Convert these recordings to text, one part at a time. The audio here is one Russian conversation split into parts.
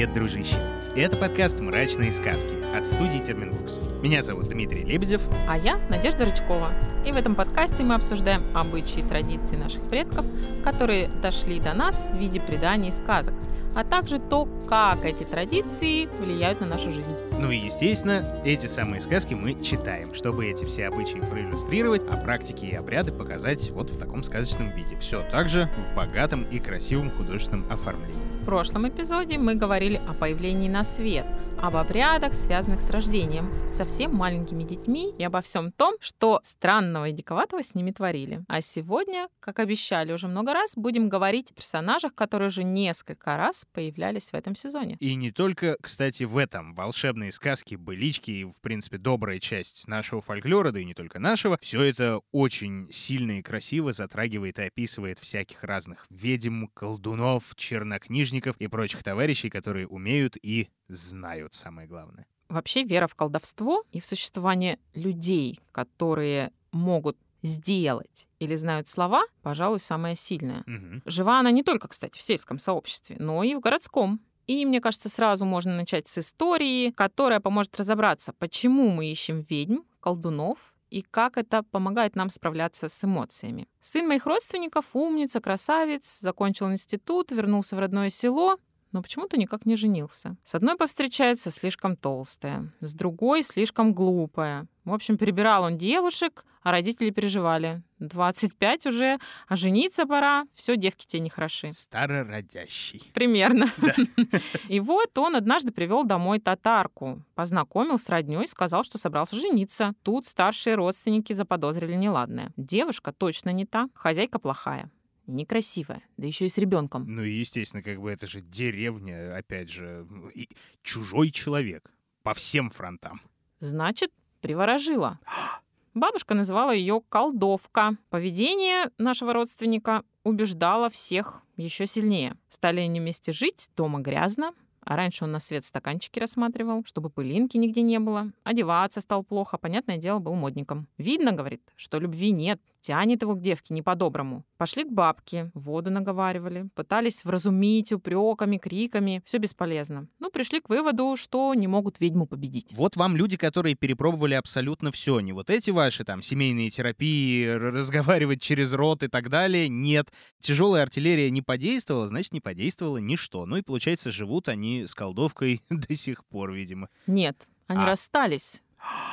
Привет, дружище! Это подкаст «Мрачные сказки» от студии Терминбукс. Меня зовут Дмитрий Лебедев. А я Надежда Рычкова. И в этом подкасте мы обсуждаем обычаи и традиции наших предков, которые дошли до нас в виде преданий и сказок, а также то, как эти традиции влияют на нашу жизнь. Ну и, естественно, эти самые сказки мы читаем, чтобы эти все обычаи проиллюстрировать, а практики и обряды показать вот в таком сказочном виде. Все так же в богатом и красивом художественном оформлении. В прошлом эпизоде мы говорили о появлении на свет, об обрядах, связанных с рождением, совсем маленькими детьми и обо всем том, что странного и диковатого с ними творили. А сегодня, как обещали уже много раз, будем говорить о персонажах, которые уже несколько раз появлялись в этом сезоне. И не только, кстати, в этом. Волшебные сказки, былички и, в принципе, добрая часть нашего фольклора, да и не только нашего, все это очень сильно и красиво затрагивает и описывает всяких разных ведьм, колдунов, чернокнижников и прочих товарищей, которые умеют и знают, самое главное. Вообще вера в колдовство и в существование людей, которые могут сделать или знают слова, пожалуй, самая сильная. Мгм. Жива она не только, кстати, в сельском сообществе, но и в городском. И, мне кажется, сразу можно начать с истории, которая поможет разобраться, почему мы ищем ведьм, колдунов и как это помогает нам справляться с эмоциями. Сын моих родственников, умница, красавец, закончил институт, вернулся в родное село, но почему-то никак не женился. С одной повстречается слишком толстая, с другой слишком глупая. В общем, перебирал он девушек, а родители переживали. 25 уже, а жениться пора, все, девки тебе не хороши. Старородящий. Примерно. Да. И вот он однажды привел домой татарку, познакомил с родней, сказал, что собрался жениться. Тут старшие родственники заподозрили неладное. Девушка точно не та, хозяйка плохая. Некрасивая, да еще и с ребенком. Ну и, естественно, как бы это же деревня, опять же, и чужой человек по всем фронтам. Значит, приворожила. Бабушка называла ее колдовка. Поведение нашего родственника убеждало всех еще сильнее. Стали они вместе жить, дома грязно, а раньше он на свет стаканчики рассматривал, чтобы пылинки нигде не было. Одеваться стал плохо, понятное дело, был модником. Видно, говорит, что любви нет, тянет его к девке не по-доброму. Пошли к бабке, воду наговаривали, пытались вразумить упреками, криками. Все бесполезно. Ну, пришли к выводу, что не могут ведьму победить. Вот вам люди, которые перепробовали абсолютно все. Не вот эти ваши там семейные терапии, разговаривать через рот и так далее. Нет. Тяжелая артиллерия не подействовала, значит, не подействовало ничто. Ну и, получается, живут они с колдовкой до сих пор, видимо. Нет, они А. расстались.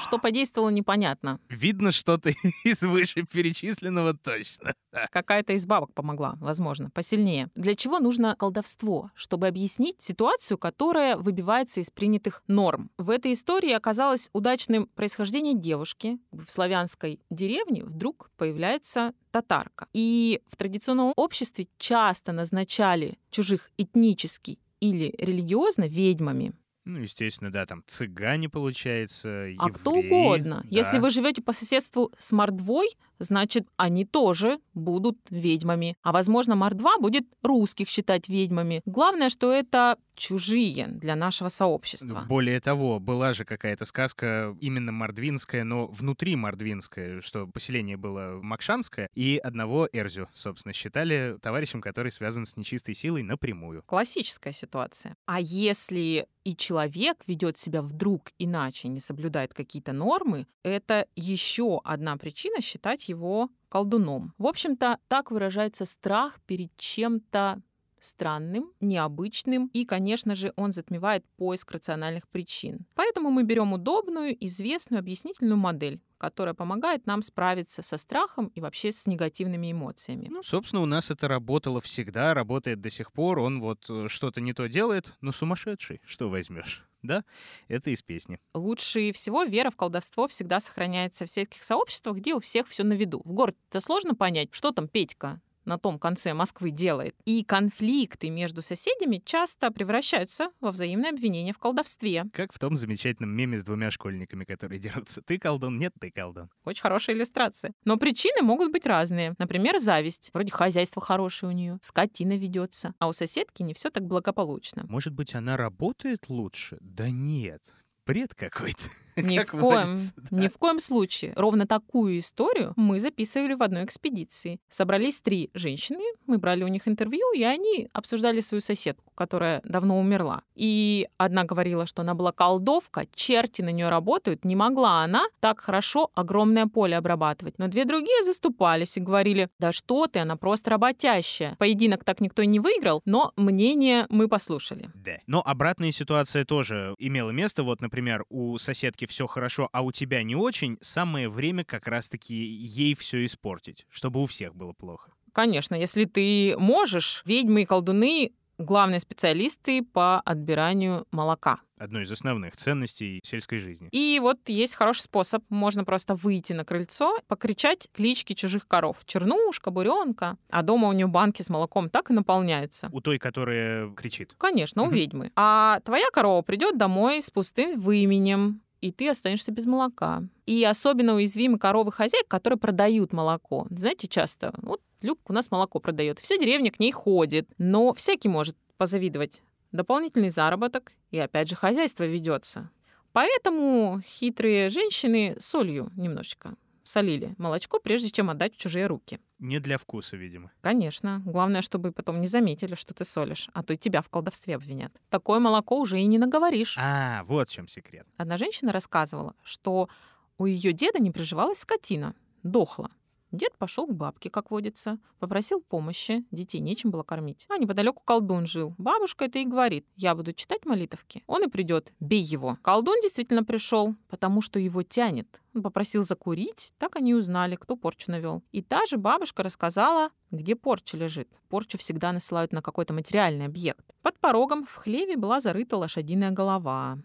Что подействовало, непонятно. Видно что-то из вышеперечисленного точно. Какая-то из бабок помогла, возможно, посильнее. Для чего нужно колдовство? Чтобы объяснить ситуацию, которая выбивается из принятых норм. В этой истории оказалось удачным происхождение девушки. В славянской деревне вдруг появляется татарка. И в традиционном обществе часто назначали чужих этнически или религиозно ведьмами, Ну, естественно, да, там цыгане, получается, а кто евреи, угодно. да. Если вы живете по соседству с мордвой, значит, они тоже будут ведьмами. А, возможно, мордва будет русских считать ведьмами. Главное, что это чужие для нашего сообщества. Более того, была же какая-то сказка именно мордвинская, но внутри мордвинская, что поселение было макшанское, и одного Эрзю, собственно, считали товарищем, который связан с нечистой силой напрямую. Классическая ситуация. А если и человек ведет себя вдруг иначе, не соблюдает какие-то нормы, это еще одна причина считать его колдуном. В общем-то, так выражается страх перед чем-то странным, необычным, и, конечно же, он затмевает поиск рациональных причин. Поэтому мы берем удобную, известную объяснительную модель, которая помогает нам справиться со страхом и вообще с негативными эмоциями. Ну, собственно, у нас это работало всегда, работает до сих пор. Он вот э, что-то не то делает, но сумасшедший, что возьмешь? Да, это из песни. Лучше всего вера в колдовство всегда сохраняется в сельских сообществах, где у всех все на виду. В городе-то сложно понять, что там Петька на том конце Москвы делает. И конфликты между соседями часто превращаются во взаимное обвинение в колдовстве. Как в том замечательном меме с двумя школьниками, которые дерутся. Ты колдун, нет, ты колдун. Очень хорошая иллюстрация. Но причины могут быть разные. Например, зависть. Вроде хозяйство хорошее у нее, скотина ведется, а у соседки не все так благополучно. Может быть, она работает лучше? Да нет, бред какой-то. Ни в, коем, ни в коем случае. Ровно такую историю мы записывали в одной экспедиции. Собрались три женщины, мы брали у них интервью, и они обсуждали свою соседку, которая давно умерла. И одна говорила, что она была колдовка, черти на нее работают, не могла она так хорошо огромное поле обрабатывать. Но две другие заступались и говорили, да что ты, она просто работящая. Поединок так никто не выиграл, но мнение мы послушали. Да. Но обратная ситуация тоже имела место. Вот, например, у соседки все хорошо, а у тебя не очень. Самое время как раз-таки ей все испортить, чтобы у всех было плохо. Конечно, если ты можешь, ведьмы и колдуны главные специалисты по отбиранию молока. Одной из основных ценностей сельской жизни. И вот есть хороший способ. Можно просто выйти на крыльцо, покричать клички чужих коров. Чернушка, буренка. А дома у нее банки с молоком так и наполняются. У той, которая кричит. Конечно, у ведьмы. А твоя корова придет домой с пустым выменем и ты останешься без молока. И особенно уязвимы коровы хозяек, которые продают молоко. Знаете, часто, вот Любка у нас молоко продает, вся деревня к ней ходит, но всякий может позавидовать. Дополнительный заработок, и опять же хозяйство ведется. Поэтому хитрые женщины солью немножечко солили молочко, прежде чем отдать в чужие руки. Не для вкуса, видимо. Конечно. Главное, чтобы потом не заметили, что ты солишь, а то и тебя в колдовстве обвинят. Такое молоко уже и не наговоришь. А, вот в чем секрет. Одна женщина рассказывала, что у ее деда не приживалась скотина, дохла. Дед пошел к бабке, как водится, попросил помощи, детей нечем было кормить. А неподалеку колдун жил. Бабушка это и говорит, я буду читать молитовки. Он и придет, бей его. Колдун действительно пришел, потому что его тянет. Он попросил закурить, так они узнали, кто порчу навел. И та же бабушка рассказала, где порча лежит. Порчу всегда насылают на какой-то материальный объект. Под порогом в хлеве была зарыта лошадиная голова.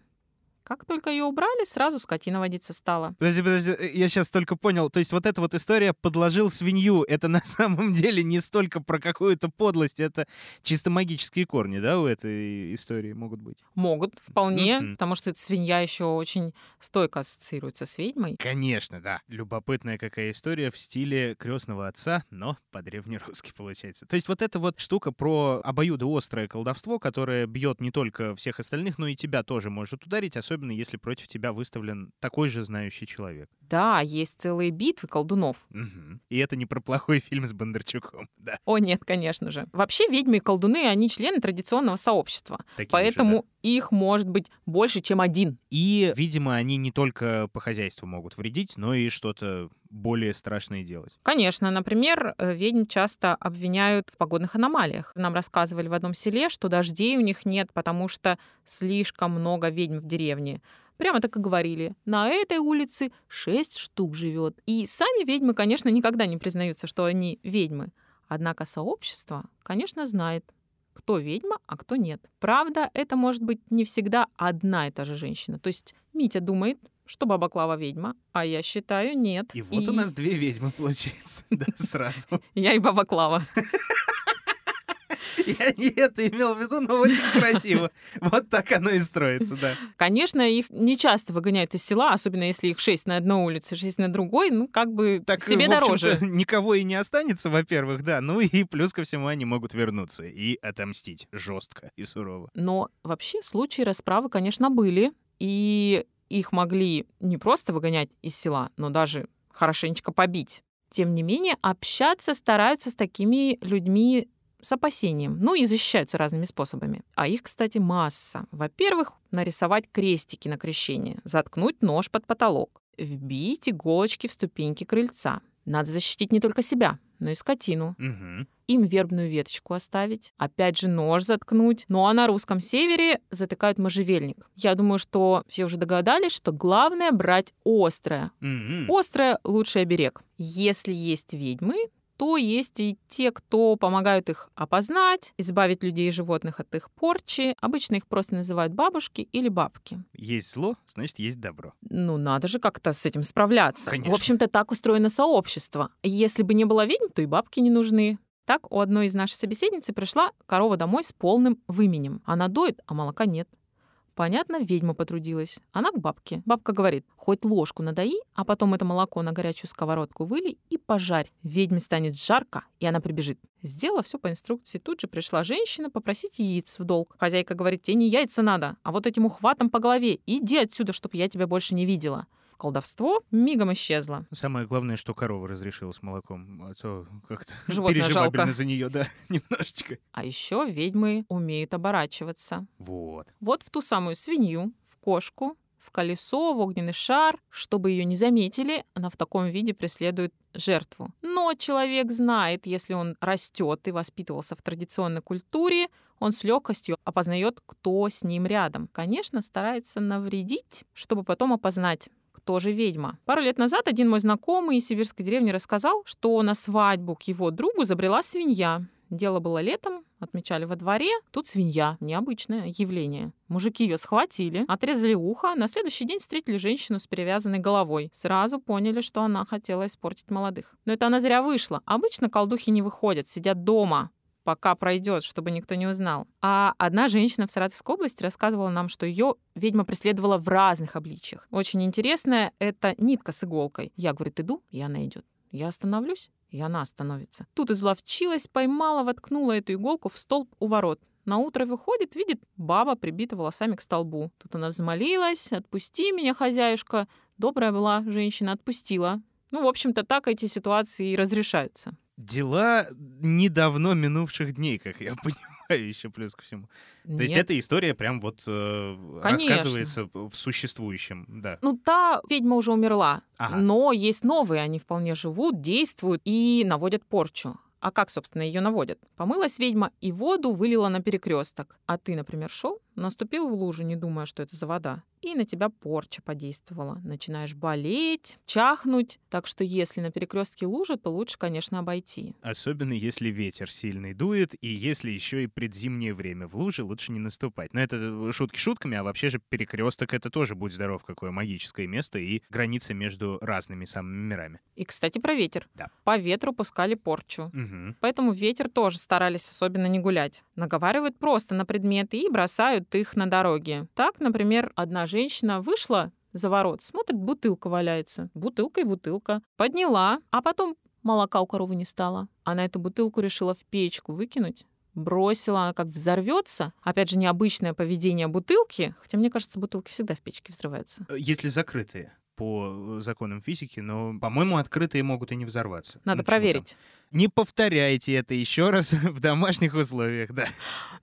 Как только ее убрали, сразу скотина водиться стала. Подожди, подожди, э, я сейчас только понял. То есть вот эта вот история «подложил свинью» — это на самом деле не столько про какую-то подлость, это чисто магические корни, да, у этой истории могут быть? Могут, вполне, mm-hmm. потому что эта свинья еще очень стойко ассоциируется с ведьмой. Конечно, да. Любопытная какая история в стиле крестного отца, но по-древнерусски получается. То есть вот эта вот штука про обоюдоострое колдовство, которое бьет не только всех остальных, но и тебя тоже может ударить, особенно особенно если против тебя выставлен такой же знающий человек. Да, есть целые битвы колдунов. Угу. И это не про плохой фильм с Бондарчуком, да. О, нет, конечно же. Вообще ведьмы и колдуны, они члены традиционного сообщества. Такие поэтому же, да. их может быть больше, чем один. И, видимо, они не только по хозяйству могут вредить, но и что-то более страшное делать. Конечно. Например, э, ведьм часто обвиняют в погодных аномалиях. Нам рассказывали в одном селе, что дождей у них нет, потому что слишком много ведьм в деревне. Прямо так и говорили. На этой улице шесть штук живет. И сами ведьмы, конечно, никогда не признаются, что они ведьмы. Однако сообщество, конечно, знает, кто ведьма, а кто нет. Правда, это может быть не всегда одна и та же женщина. То есть Митя думает, что баба Клава ведьма, а я считаю нет. И вот и... у нас две ведьмы получается, да, сразу. Я и баба Клава. Я не это имел в виду, но очень красиво. Вот так оно и строится, да. Конечно, их не часто выгоняют из села, особенно если их шесть на одной улице, шесть на другой, ну, как бы так, себе дороже. никого и не останется, во-первых, да. Ну и плюс ко всему они могут вернуться и отомстить жестко и сурово. Но вообще случаи расправы, конечно, были. И их могли не просто выгонять из села, но даже хорошенечко побить. Тем не менее, общаться стараются с такими людьми с опасением. Ну и защищаются разными способами. А их, кстати, масса. Во-первых, нарисовать крестики на крещение, заткнуть нож под потолок, вбить иголочки в ступеньки крыльца. Надо защитить не только себя, но и скотину. Угу. Им вербную веточку оставить, опять же нож заткнуть. Ну а на русском севере затыкают можжевельник. Я думаю, что все уже догадались, что главное брать острое. Угу. Острое — лучший оберег. Если есть ведьмы, то есть и те, кто помогают их опознать, избавить людей и животных от их порчи. Обычно их просто называют бабушки или бабки. Есть зло, значит, есть добро. Ну, надо же как-то с этим справляться. Конечно. В общем-то, так устроено сообщество. Если бы не было ведьм, то и бабки не нужны. Так у одной из наших собеседниц пришла корова домой с полным выменем. Она доит, а молока нет. Понятно, ведьма потрудилась. Она к бабке. Бабка говорит, хоть ложку надои, а потом это молоко на горячую сковородку выли и пожарь. Ведьме станет жарко, и она прибежит. Сделала все по инструкции. Тут же пришла женщина попросить яиц в долг. Хозяйка говорит, тебе не яйца надо, а вот этим ухватом по голове. Иди отсюда, чтобы я тебя больше не видела колдовство мигом исчезло. Самое главное, что корова разрешила с молоком, а то как-то переживабельно жалко. за нее, да, немножечко. А еще ведьмы умеют оборачиваться. Вот. Вот в ту самую свинью, в кошку, в колесо, в огненный шар. Чтобы ее не заметили, она в таком виде преследует жертву. Но человек знает, если он растет и воспитывался в традиционной культуре, он с легкостью опознает, кто с ним рядом. Конечно, старается навредить, чтобы потом опознать, кто же ведьма. Пару лет назад один мой знакомый из сибирской деревни рассказал, что на свадьбу к его другу забрела свинья. Дело было летом, отмечали во дворе. Тут свинья, необычное явление. Мужики ее схватили, отрезали ухо, на следующий день встретили женщину с перевязанной головой. Сразу поняли, что она хотела испортить молодых. Но это она зря вышла. Обычно колдухи не выходят, сидят дома пока пройдет, чтобы никто не узнал. А одна женщина в Саратовской области рассказывала нам, что ее ведьма преследовала в разных обличиях. Очень интересная это нитка с иголкой. Я, говорит, иду, и она идет. Я остановлюсь, и она остановится. Тут изловчилась, поймала, воткнула эту иголку в столб у ворот. На утро выходит, видит, баба прибита волосами к столбу. Тут она взмолилась, отпусти меня, хозяюшка. Добрая была женщина, отпустила. Ну, в общем-то, так эти ситуации и разрешаются. Дела недавно минувших дней, как я понимаю, еще плюс ко всему. То есть Нет. эта история прям вот э, Конечно. рассказывается в существующем, да. Ну, та ведьма уже умерла, Ага. но есть новые, они вполне живут, действуют и наводят порчу. А как, собственно, ее наводят? Помылась ведьма и воду вылила на перекресток. А ты, например, шел, наступил в лужу, не думая, что это за вода, и на тебя порча подействовала. Начинаешь болеть, чахнуть. Так что если на перекрестке лужа, то лучше, конечно, обойти. Особенно если ветер сильный дует, и если еще и предзимнее время в луже, лучше не наступать. Но это шутки шутками, а вообще же перекресток это тоже, будь здоров, какое магическое место и граница между разными самыми мирами. И, кстати, про ветер. Да. По ветру пускали порчу. Мгм. Поэтому ветер тоже старались особенно не гулять. Наговаривают просто на предметы и бросают их на дороге. Так, например, одна женщина вышла за ворот, смотрит, бутылка валяется. Бутылка и бутылка. Подняла, а потом молока у коровы не стало. Она эту бутылку решила в печку выкинуть. Бросила, она как взорвется. Опять же, необычное поведение бутылки. Хотя, мне кажется, бутылки всегда в печке взрываются. Э, Если закрытые по э, законам физики, но, по-моему, открытые могут и не взорваться. Надо Ну, проверить. Не повторяйте это еще раз в домашних условиях, да.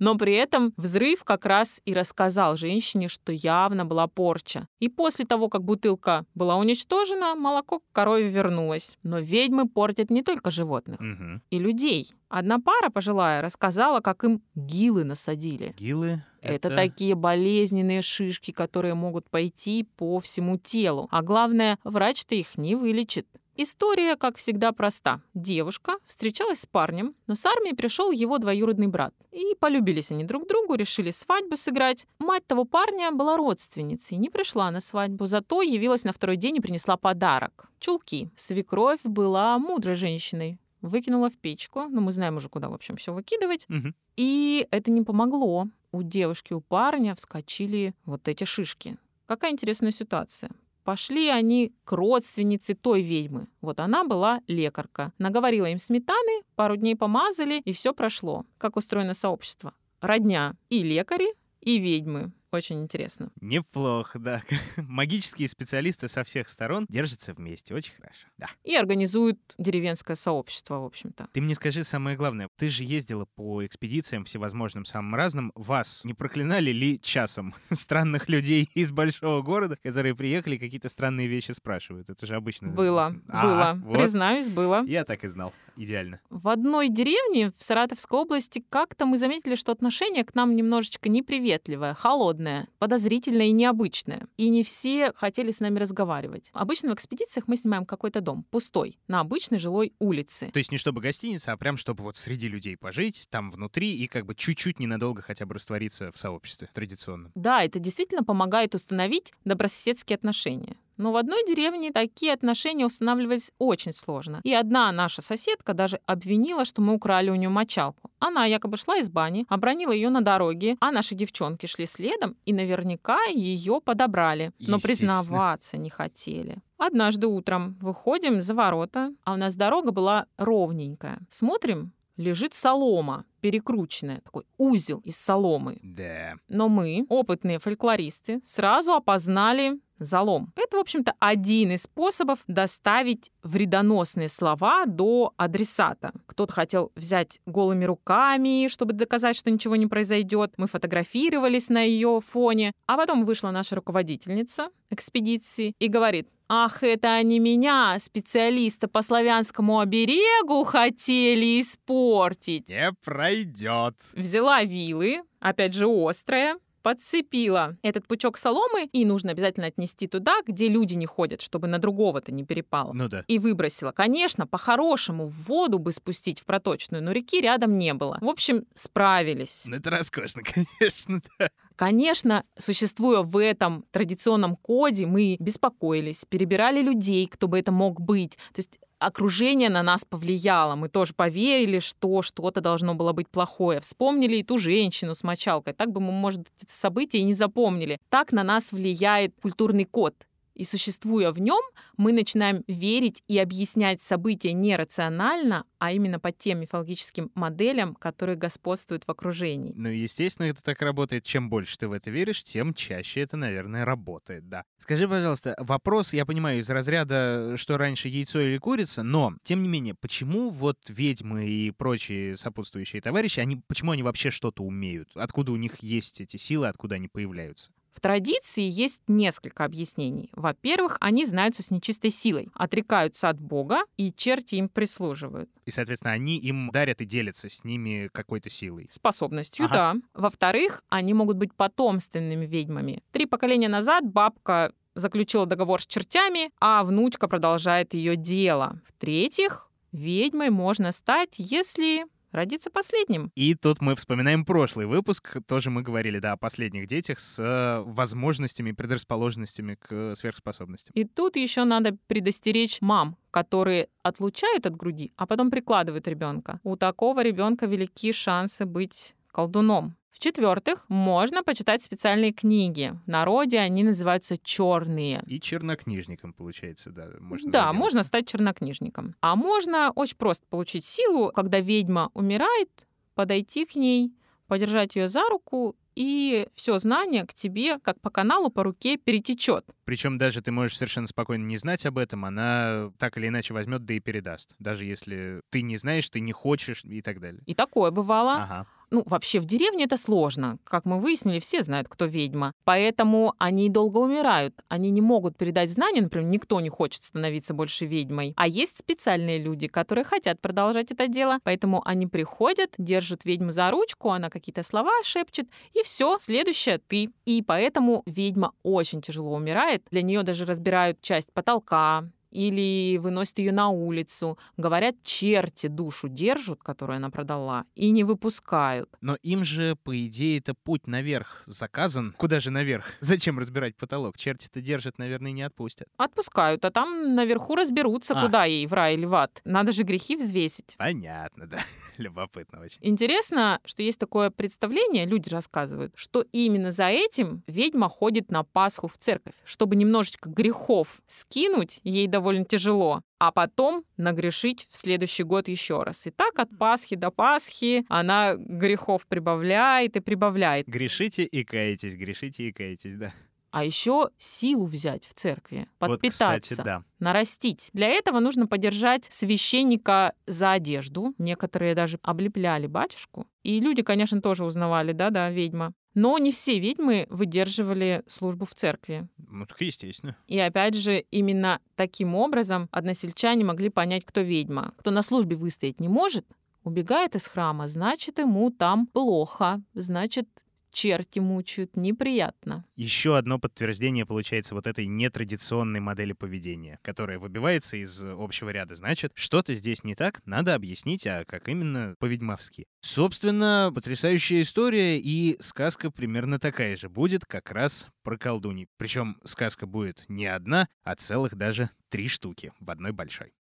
Но при этом взрыв как раз и рассказал женщине, что явно была порча. И после того, как бутылка была уничтожена, молоко к корове вернулось. Но ведьмы портят не только животных Мгм. и людей. Одна пара пожилая рассказала, как им гилы насадили. Гилы — Это такие болезненные шишки, которые могут пойти по всему телу. А главное, врач-то их не вылечит. История, как всегда, проста. Девушка встречалась с парнем, но с армии пришел его двоюродный брат. И полюбились они друг другу, решили свадьбу сыграть. Мать того парня была родственницей, не пришла на свадьбу, зато явилась на второй день и принесла подарок. Чулки. Свекровь была мудрой женщиной. Выкинула в печку, ну мы знаем уже, куда, в общем, все выкидывать. Мгм. И это не помогло. У девушки, у парня вскочили вот эти шишки. Какая интересная ситуация. Пошли они к родственнице той ведьмы. Вот она была лекарка. Наговорила им сметаны, пару дней помазали, и все прошло. Как устроено сообщество? Родня и лекари, и ведьмы. Очень интересно. Неплохо, да. Магические специалисты со всех сторон держатся вместе. Очень хорошо. Да. И организуют деревенское сообщество, в общем-то. Ты мне скажи самое главное. Ты же ездила по экспедициям всевозможным, самым разным. Вас не проклинали ли часом странных людей из большого города, которые приехали какие-то странные вещи спрашивают? Это же обычно... Было, А, было. вот. Признаюсь, было. Я так и знал. Идеально. В одной деревне в Саратовской области как-то мы заметили, что отношение к нам немножечко неприветливое, холодное, подозрительное и необычное. И не все хотели с нами разговаривать. Обычно в экспедициях мы снимаем какой-то дом, пустой, на обычной жилой улице. То есть не чтобы гостиница, а прям чтобы вот среди людей пожить, там внутри и как бы чуть-чуть ненадолго хотя бы раствориться в сообществе традиционном. Да, это действительно помогает установить добрососедские отношения. Но в одной деревне такие отношения устанавливались очень сложно. И одна наша соседка даже обвинила, что мы украли у нее мочалку. Она якобы шла из бани, обронила ее на дороге, а наши девчонки шли следом и наверняка ее подобрали. Но признаваться не хотели. Однажды утром выходим за ворота, а у нас дорога была ровненькая. Смотрим, лежит солома, перекрученная, такой узел из соломы. Да. Но мы, опытные фольклористы, сразу опознали залом. Это, в общем-то, один из способов доставить вредоносные слова до адресата. Кто-то хотел взять голыми руками, чтобы доказать, что ничего не произойдет. Мы фотографировались на ее фоне. А потом вышла наша руководительница экспедиции и говорит, Ах, это они меня, специалиста по славянскому оберегу, хотели испортить. Не пройдет. Взяла вилы, опять же острая, подцепила этот пучок соломы, и нужно обязательно отнести туда, где люди не ходят, чтобы на другого-то не перепало. Ну да. И выбросила. Конечно, по-хорошему в воду бы спустить в проточную, но реки рядом не было. В общем, справились. Ну это роскошно, конечно, да. Конечно, существуя в этом традиционном коде, мы беспокоились, перебирали людей, кто бы это мог быть. То есть окружение на нас повлияло. Мы тоже поверили, что что-то должно было быть плохое. Вспомнили и ту женщину с мочалкой. Так бы мы, может, это событие и не запомнили. Так на нас влияет культурный код. И существуя в нем, мы начинаем верить и объяснять события не рационально, а именно по тем мифологическим моделям, которые господствуют в окружении. Ну, естественно, это так работает. Чем больше ты в это веришь, тем чаще это, наверное, работает, да. Скажи, пожалуйста, вопрос, я понимаю, из разряда, что раньше яйцо или курица, но, тем не менее, почему вот ведьмы и прочие сопутствующие товарищи, они, почему они вообще что-то умеют? Откуда у них есть эти силы, откуда они появляются? В традиции есть несколько объяснений. Во-первых, они знаются с нечистой силой, отрекаются от Бога, и черти им прислуживают. И, соответственно, они им дарят и делятся с ними какой-то силой. Способностью, Ага. да. Во-вторых, они могут быть потомственными ведьмами. Три поколения назад бабка заключила договор с чертями, а внучка продолжает ее дело. В-третьих, ведьмой можно стать, если родиться последним. И тут мы вспоминаем прошлый выпуск, тоже мы говорили, да, о последних детях с э, возможностями, предрасположенностями к э, сверхспособностям. И тут еще надо предостеречь мам, которые отлучают от груди, а потом прикладывают ребенка. У такого ребенка велики шансы быть колдуном. В-четвертых, можно почитать специальные книги. В народе они называются черные. И чернокнижником, получается, да, можно да, заделаться. можно стать чернокнижником. А можно очень просто получить силу, когда ведьма умирает, подойти к ней, подержать ее за руку, и все знание к тебе, как по каналу, по руке перетечет. Причем даже ты можешь совершенно спокойно не знать об этом, она так или иначе возьмет, да и передаст. Даже если ты не знаешь, ты не хочешь и так далее. И такое бывало. Ага. Ну, вообще в деревне это сложно. Как мы выяснили, все знают, кто ведьма. Поэтому они долго умирают. Они не могут передать знания, например, никто не хочет становиться больше ведьмой. А есть специальные люди, которые хотят продолжать это дело. Поэтому они приходят, держат ведьму за ручку, она какие-то слова шепчет, и все, следующее ты. И поэтому ведьма очень тяжело умирает. Для нее даже разбирают часть потолка, или выносят ее на улицу. Говорят, черти душу держат, которую она продала, и не выпускают. Но им же, по идее, это путь наверх заказан. Куда же наверх? Зачем разбирать потолок? Черти-то держат, наверное, не отпустят. Отпускают, а там наверху разберутся, А. куда ей, в рай или в ад. Надо же грехи взвесить. Понятно, да. Любопытно очень. Интересно, что есть такое представление, люди рассказывают, что именно за этим ведьма ходит на Пасху в церковь, чтобы немножечко грехов скинуть, ей довольно тяжело, а потом нагрешить в следующий год еще раз. И так от Пасхи до Пасхи она грехов прибавляет и прибавляет. Грешите и каетесь, грешите и каетесь, да. А еще силу взять в церкви, Вот, подпитаться. кстати, да. нарастить. Для этого нужно подержать священника за одежду. Некоторые даже облепляли батюшку. И люди, конечно, тоже узнавали, да-да, ведьма. Но не все ведьмы выдерживали службу в церкви. Ну, так естественно. И опять же, именно таким образом односельчане могли понять, кто ведьма. Кто на службе выстоять не может, убегает из храма, значит, ему там плохо, значит, черти мучают, неприятно. Еще одно подтверждение получается вот этой нетрадиционной модели поведения, которая выбивается из общего ряда. Значит, что-то здесь не так, надо объяснить, а как именно по-ведьмовски. Собственно, потрясающая история, и сказка примерно такая же будет как раз про колдуней. Причем сказка будет не одна, а целых даже три штуки в одной большой.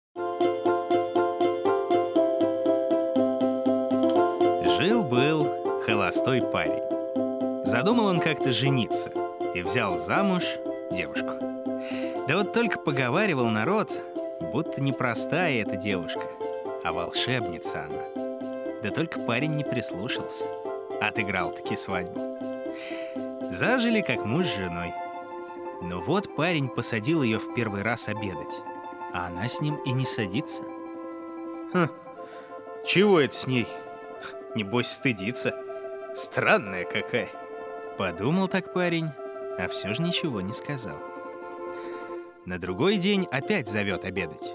Жил-был холостой парень. Задумал он как-то жениться и взял замуж девушку. Да вот только поговаривал народ, будто непростая эта девушка, а волшебница она. Да только парень не прислушался. Отыграл таки свадьбу. Зажили как муж с женой. Но вот парень посадил ее в первый раз обедать, а она с ним и не садится. Хм, чего это с ней? Небось стыдится. Странная какая. Подумал так парень, а все же ничего не сказал. На другой день опять зовет обедать.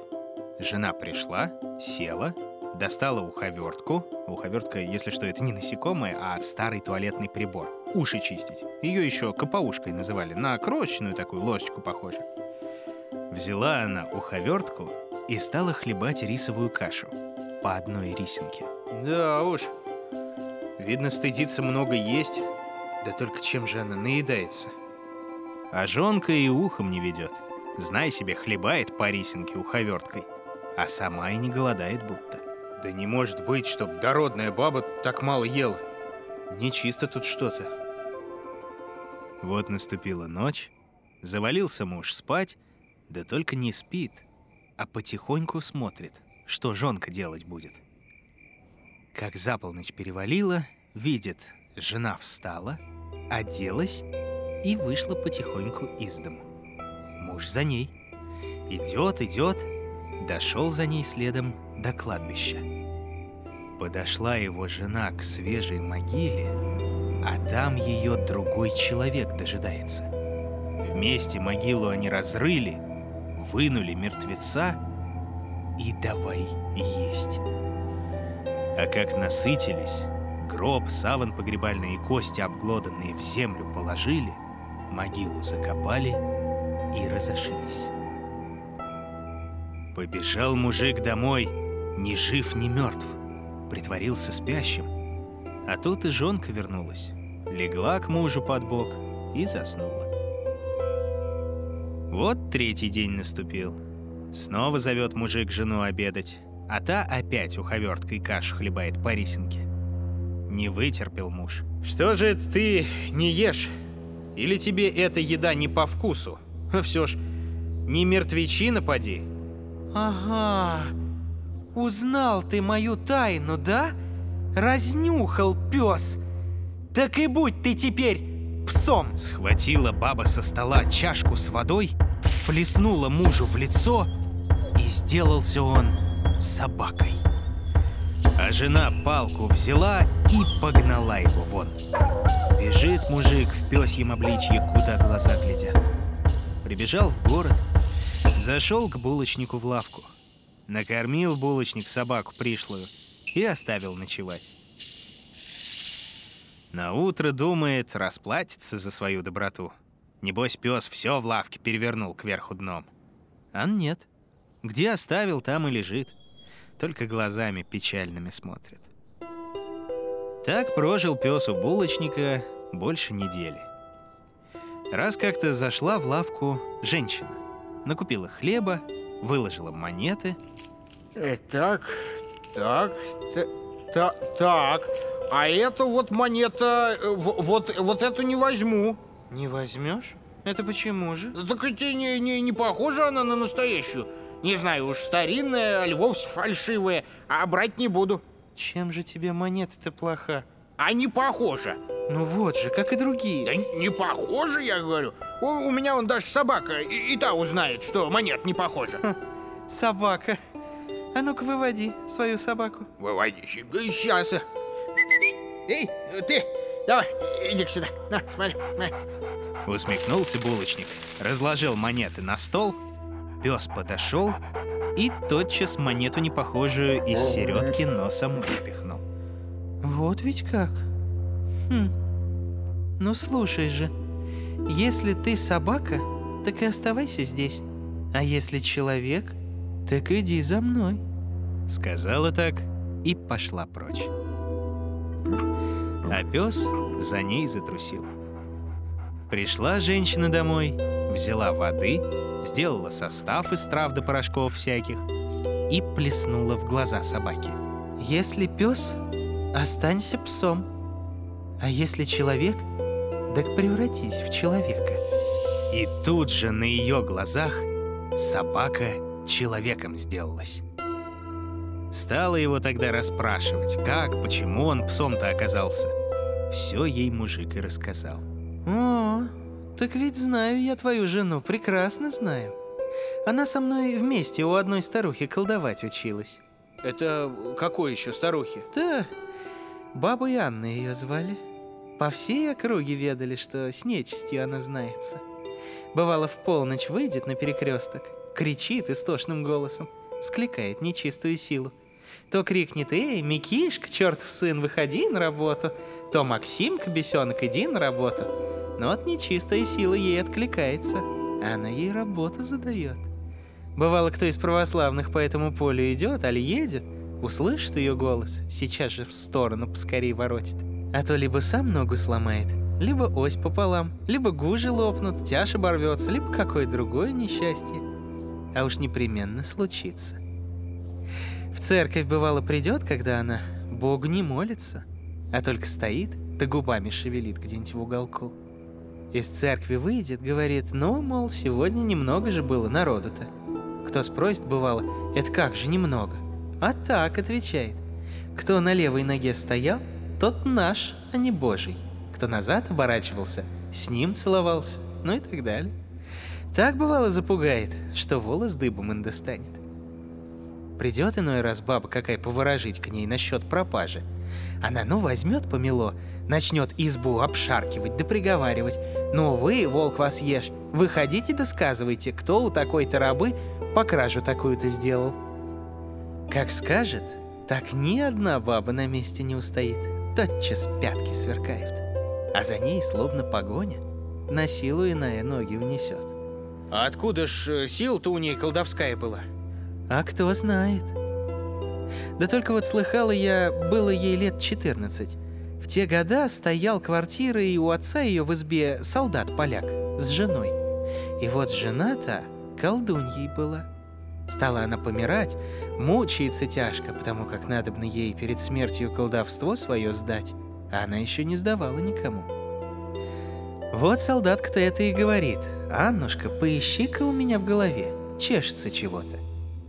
Жена пришла, села, достала уховертку. Уховертка, если что, это не насекомое, а старый туалетный прибор. Уши чистить. Ее еще капаушкой называли, на крошечную такую ложечку похоже. Взяла она уховертку и стала хлебать рисовую кашу. По одной рисинке. Да уж, видно, стыдится много есть, да только чем же она наедается? А жонка и ухом не ведет. Знай себе, хлебает по рисинке уховерткой, а сама и не голодает будто. Да не может быть, чтоб дородная баба так мало ела. Нечисто тут что-то. Вот наступила ночь, завалился муж спать, да только не спит, а потихоньку смотрит, что жонка делать будет. Как за полночь перевалила, видит, жена встала — оделась и вышла потихоньку из дому. Муж за ней. Идет, идет, дошел за ней следом до кладбища. Подошла его жена к свежей могиле, а там ее другой человек дожидается. Вместе могилу они разрыли, вынули мертвеца и давай есть. А как насытились, Гроб, саван погребальные кости, обглоданные в землю, положили, могилу закопали и разошлись. Побежал мужик домой, ни жив, ни мертв, притворился спящим. А тут и жонка вернулась, легла к мужу под бок и заснула. Вот третий день наступил. Снова зовет мужик жену обедать, а та опять уховерткой кашу хлебает по рисинке. Не вытерпел муж. «Что же ты не ешь? Или тебе эта еда не по вкусу? Все ж, не мертвечина поди?» «Ага, узнал ты мою тайну, да? Разнюхал пес. Так и будь ты теперь псом!» Схватила баба со стола чашку с водой, плеснула мужу в лицо, и сделался он собакой. А жена палку взяла и погнала его вон. Бежит мужик в пёсьем обличье, куда глаза глядят. Прибежал в город, зашел к булочнику в лавку. Накормил булочник собаку пришлую и оставил ночевать. На утро думает расплатиться за свою доброту. Небось, пес все в лавке перевернул кверху дном. А нет. Где оставил, там и лежит только глазами печальными смотрит. Так прожил пес у булочника больше недели. Раз как-то зашла в лавку женщина, накупила хлеба, выложила монеты. Э, так, так, та, так, а это вот монета, э, вот, вот эту не возьму. Не возьмешь? Это почему же? Так это не, не, не похожа она на настоящую. Не знаю, уж старинная, аль вовсе фальшивая, а брать не буду. Чем же тебе монета-то плоха? А не похожа. Ну вот же, как и другие. Да не похожа, я говорю. У, у меня он даже собака, и, и та узнает, что монет не похожа. Ха, собака. А ну-ка выводи свою собаку. Выводи. Сейчас. Эй, ты, давай, иди сюда. На, смотри, смотри. Усмехнулся булочник, разложил монеты на стол Пес подошел и тотчас монету непохожую из середки носом выпихнул. Вот ведь как. Хм. Ну слушай же, если ты собака, так и оставайся здесь. А если человек, так иди за мной. Сказала так и пошла прочь. А пес за ней затрусил. Пришла женщина домой, взяла воды, сделала состав из трав до порошков всяких и плеснула в глаза собаки. Если пес, останься псом. А если человек, так превратись в человека. И тут же на ее глазах собака человеком сделалась. Стала его тогда расспрашивать, как, почему он псом-то оказался. Все ей мужик и рассказал. О, так ведь знаю я твою жену, прекрасно знаю. Она со мной вместе у одной старухи колдовать училась. Это какой еще старухи? Да, бабой Анной ее звали. По всей округе ведали, что с нечистью она знается. Бывало, в полночь выйдет на перекресток, кричит истошным голосом, скликает нечистую силу. То крикнет «Эй, Микишка, чертов сын, выходи на работу!» То «Максимка, бесенок, иди на работу!» Но от нечистой силы ей откликается, а она ей работу задает. Бывало, кто из православных по этому полю идет, али едет, услышит ее голос, сейчас же в сторону поскорей воротит. А то либо сам ногу сломает, либо ось пополам, либо гужи лопнут, тяж оборвется, либо какое другое несчастье. А уж непременно случится. В церковь бывало придет, когда она Богу не молится, а только стоит, да губами шевелит где-нибудь в уголку. Из церкви выйдет, говорит, ну, мол, сегодня немного же было народу-то. Кто спросит, бывало, это как же немного? А так, отвечает. Кто на левой ноге стоял, тот наш, а не божий. Кто назад оборачивался, с ним целовался, ну и так далее. Так бывало запугает, что волос дыбом достанет. Придет иной раз баба какая поворожить к ней насчет пропажи. Она ну возьмет помело, начнет избу обшаркивать да приговаривать. Ну вы, волк вас ешь, выходите да сказывайте, кто у такой-то рабы по кражу такую-то сделал. Как скажет, так ни одна баба на месте не устоит, тотчас пятки сверкают. А за ней словно погоня, на силу иная ноги унесет. А откуда ж э, сила-то у ней колдовская была? А кто знает? Да только вот слыхала я, было ей лет 14. В те года стоял квартирой у отца ее в избе солдат-поляк с женой. И вот жена-то колдуньей была. Стала она помирать, мучается тяжко, потому как надобно ей перед смертью колдовство свое сдать, а она еще не сдавала никому. Вот солдатка-то это и говорит. «Аннушка, поищи-ка у меня в голове, чешется чего-то».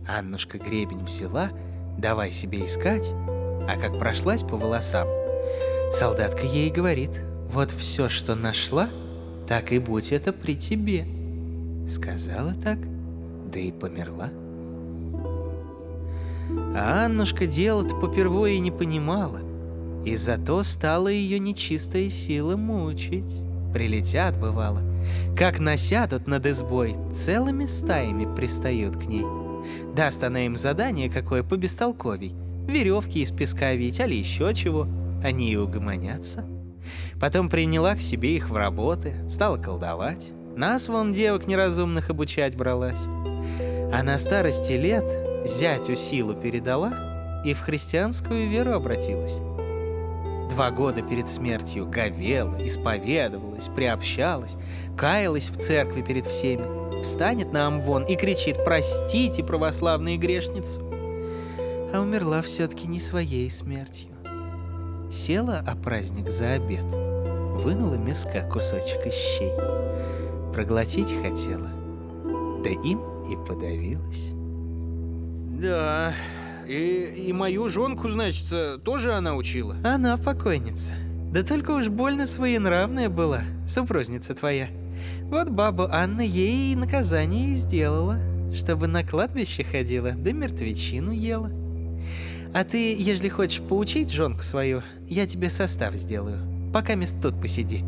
Аннушка гребень взяла, давай себе искать, а как прошлась по волосам, солдатка ей говорит, вот все, что нашла, так и будь это при тебе. Сказала так, да и померла. А Аннушка дело-то попервые не понимала, и зато стала ее нечистая сила мучить. Прилетят, бывало, как насядут над избой, целыми стаями пристают к ней. Даст она им задание какое по бестолковей, веревки из песка вить, али еще чего, они и угомонятся. Потом приняла к себе их в работы, стала колдовать. Нас, вон, девок неразумных обучать бралась. А на старости лет зятю силу передала и в христианскую веру обратилась. Два года перед смертью говела, исповедовалась, приобщалась, каялась в церкви перед всеми, встанет на амвон и кричит «Простите, православные грешницу!» А умерла все-таки не своей смертью. Села о праздник за обед, вынула миска кусочек из щей. Проглотить хотела, да им и подавилась. Да, и, и мою жонку, значит, тоже она учила? Она покойница. Да только уж больно своенравная была, супружница твоя. Вот баба Анна ей и наказание и сделала, чтобы на кладбище ходила, да мертвечину ела. А ты, ежели хочешь поучить жонку свою, я тебе состав сделаю. Пока мест тут посиди.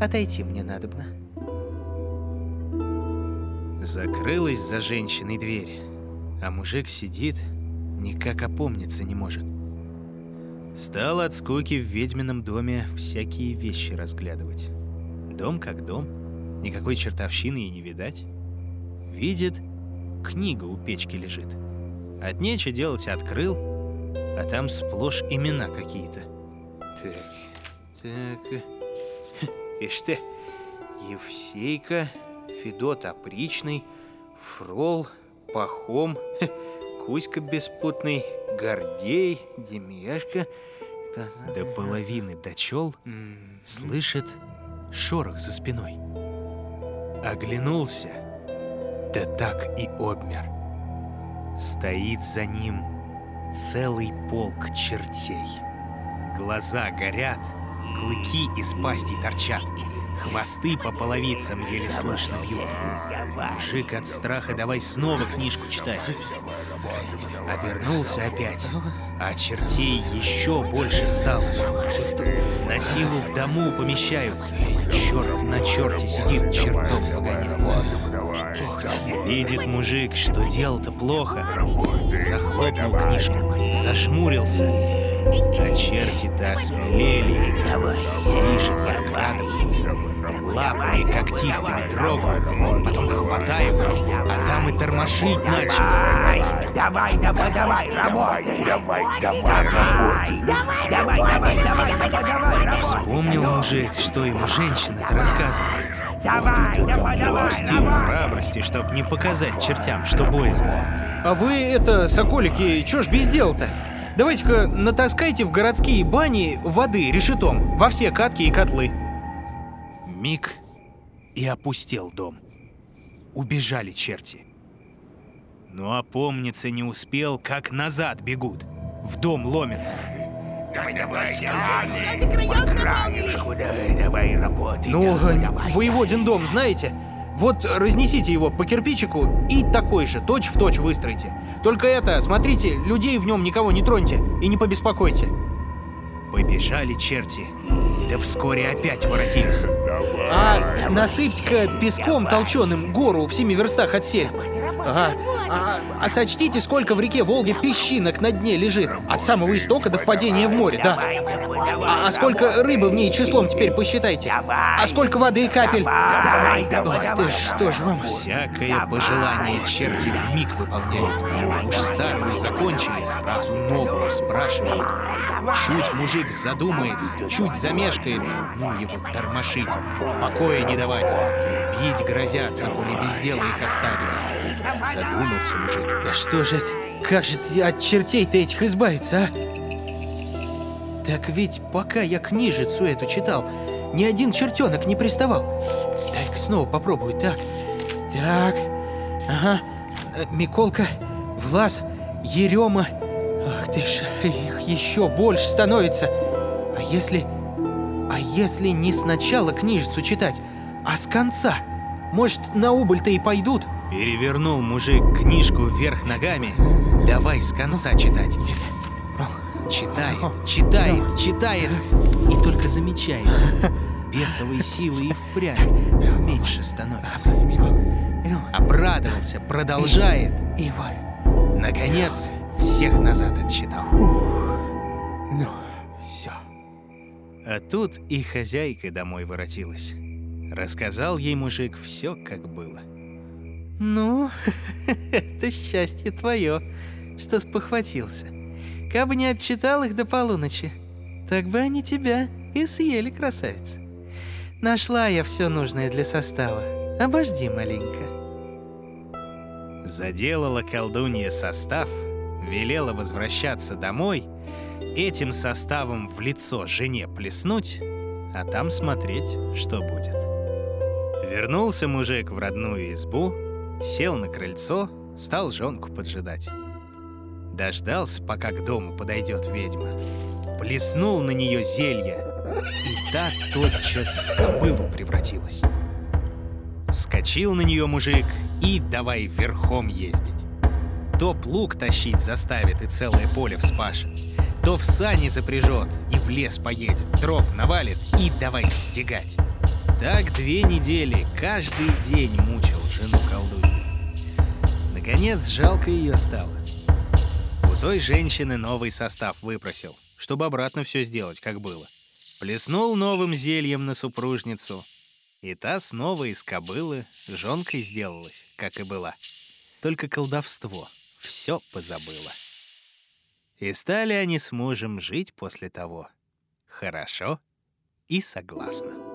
Отойти мне надобно. Закрылась за женщиной дверь, а мужик сидит, никак опомниться не может. Стал от скуки в ведьмином доме всякие вещи разглядывать. Дом как дом, никакой чертовщины и не видать. Видит, книга у печки лежит. От нечего делать открыл, а там сплошь имена какие-то. Так, так. Ишь ты, Евсейка, Федот Опричный, Фрол, Пахом, Кузька Беспутный, Гордей, Демьяшка. До половины дочел, слышит шорох за спиной. Оглянулся, да так и обмер. Стоит за ним целый полк чертей. Глаза горят, клыки из пастей торчат, хвосты по половицам еле слышно бьют. Мужик от страха давай снова книжку читать. Обернулся опять, а чертей еще больше стало. На силу в дому помещаются. Черт на черте сидит, чертов погоняет. Видит мужик, что дело-то плохо. Захлопнул книжку, зашмурился. А черти-то осмелели. Ближе подкрадываются. Лапами когтистыми трогают, потом хватают, а там и тормошить начали. Давай, давай, давай, работай, давай, давай, работай, давай, давай, давай, давай, давай, Вспомнил мужик, что ему женщина-то рассказывала. давай, давай, давай, Пустил храбрости, чтоб не показать чертям, что боязно. А вы это, соколики, чё ж без дела-то? Давайте-ка натаскайте в городские бани воды решетом во все катки и котлы. Миг и опустел дом. Убежали черти. Но опомниться не успел, как назад бегут. В дом ломятся. давай, давай, давай, давай, работай, Ну, воеводин дом, знаете? Вот разнесите его по кирпичику и такой же, точь в точь выстройте. Только это, смотрите, людей в нем никого не троньте и не побеспокойте. Побежали черти. Да вскоре опять воротились. А насыпьте-ка песком толченым гору в семи верстах от сель. А, а сочтите, сколько в реке Волге песчинок на дне лежит. От самого истока до впадения в море, да. А, а сколько рыбы в ней числом теперь посчитайте. А сколько воды и капель. Ох ты, что ж вам... Всякое пожелание черти в миг выполняют. Уж старую закончили, сразу новую спрашивают. Чуть мужик задумается, чуть замешкается, ну его тормошить, покоя не давать. Бить грозятся, коли без дела их оставит. Задумался мужик. Да что же это? Как же ты от чертей-то этих избавиться, а? Так ведь пока я книжицу эту читал, ни один чертенок не приставал. Дай-ка снова попробую. Так, так, ага. Э, Миколка, Влас, Ерема. Ах ты ж, их еще больше становится. А если... А если не сначала книжицу читать, а с конца? Может, на убыль-то и пойдут? Перевернул мужик книжку вверх ногами. Давай с конца читать. Читает, читает, читает и только замечает. Бесовой силы и впрямь меньше становится. Обрадовался, продолжает. И вот, Наконец, всех назад отчитал. ну, все. А тут и хозяйка домой воротилась. Рассказал ей мужик все, как было. Ну, это счастье твое, что спохватился. Кабы не отчитал их до полуночи, так бы они тебя и съели, красавица. Нашла я все нужное для состава. Обожди маленько. Заделала колдунья состав, велела возвращаться домой, этим составом в лицо жене плеснуть, а там смотреть, что будет. Вернулся мужик в родную избу, сел на крыльцо, стал жонку поджидать. Дождался, пока к дому подойдет ведьма. Плеснул на нее зелье, и та тотчас в кобылу превратилась. Вскочил на нее мужик и давай верхом ездить. То плуг тащить заставит и целое поле вспашет, то в сани запряжет и в лес поедет, дров навалит и давай стегать. Так две недели каждый день. Наконец жалко ее стало. У той женщины новый состав выпросил, чтобы обратно все сделать, как было. Плеснул новым зельем на супружницу, и та снова из кобылы жонкой сделалась, как и была. Только колдовство все позабыло. И стали они с мужем жить после того. Хорошо и согласно.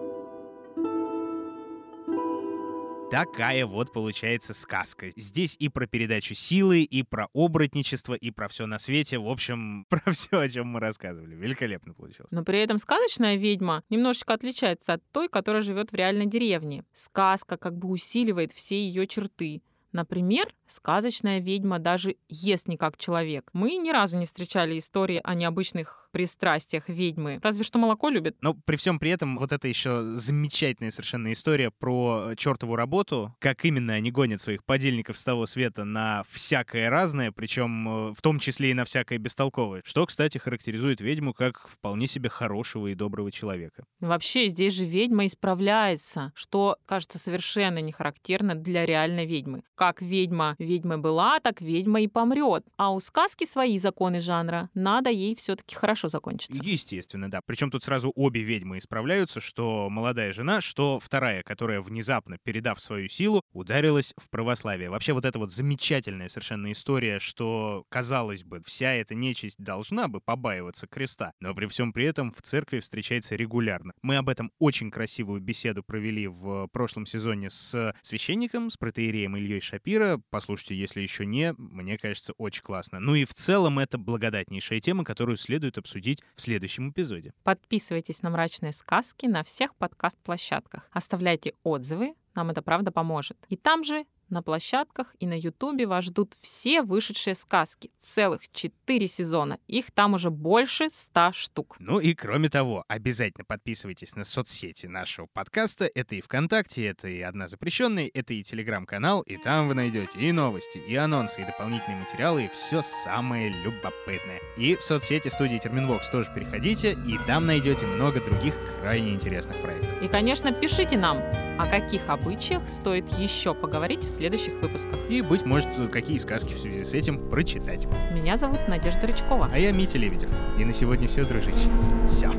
Такая вот получается сказка. Здесь и про передачу силы, и про оборотничество, и про все на свете. В общем, про все, о чем мы рассказывали. Великолепно получилось. Но при этом сказочная ведьма немножечко отличается от той, которая живет в реальной деревне. Сказка как бы усиливает все ее черты. Например, сказочная ведьма даже ест не как человек. Мы ни разу не встречали истории о необычных пристрастиях ведьмы. Разве что молоко любит. Но при всем при этом вот это еще замечательная совершенно история про чертову работу, как именно они гонят своих подельников с того света на всякое разное, причем э, в том числе и на всякое бестолковое, что, кстати, характеризует ведьму как вполне себе хорошего и доброго человека. Вообще здесь же ведьма исправляется, что, кажется, совершенно не характерно для реальной ведьмы. Как ведьма ведьма была, так ведьма и помрет. А у сказки свои законы жанра. Надо ей все-таки хорошо хорошо закончится. Естественно, да. Причем тут сразу обе ведьмы исправляются, что молодая жена, что вторая, которая внезапно, передав свою силу, ударилась в православие. Вообще вот эта вот замечательная совершенно история, что, казалось бы, вся эта нечисть должна бы побаиваться креста, но при всем при этом в церкви встречается регулярно. Мы об этом очень красивую беседу провели в прошлом сезоне с священником, с протеереем Ильей Шапира. Послушайте, если еще не, мне кажется, очень классно. Ну и в целом это благодатнейшая тема, которую следует обсудить обсудить в следующем эпизоде. Подписывайтесь на «Мрачные сказки» на всех подкаст-площадках. Оставляйте отзывы, нам это правда поможет. И там же на площадках и на Ютубе вас ждут все вышедшие сказки. Целых четыре сезона. Их там уже больше ста штук. Ну и кроме того, обязательно подписывайтесь на соцсети нашего подкаста. Это и ВКонтакте, это и Одна запрещенная, это и Телеграм-канал. И там вы найдете и новости, и анонсы, и дополнительные материалы, и все самое любопытное. И в соцсети студии Терминвокс тоже переходите, и там найдете много других крайне интересных проектов. И, конечно, пишите нам, о каких обычаях стоит еще поговорить в следующих выпусках. И, быть может, какие сказки в связи с этим прочитать. Меня зовут Надежда Рычкова. А я Митя Лебедев. И на сегодня все, дружище. Все.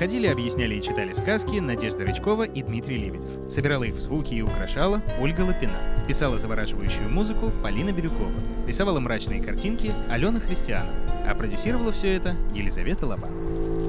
Находили, объясняли и читали сказки Надежда Рычкова и Дмитрий Лебедев. Собирала их в звуки и украшала Ольга Лапина. Писала завораживающую музыку Полина Бирюкова. Рисовала мрачные картинки Алена Христианова. А продюсировала все это Елизавета Лобанова.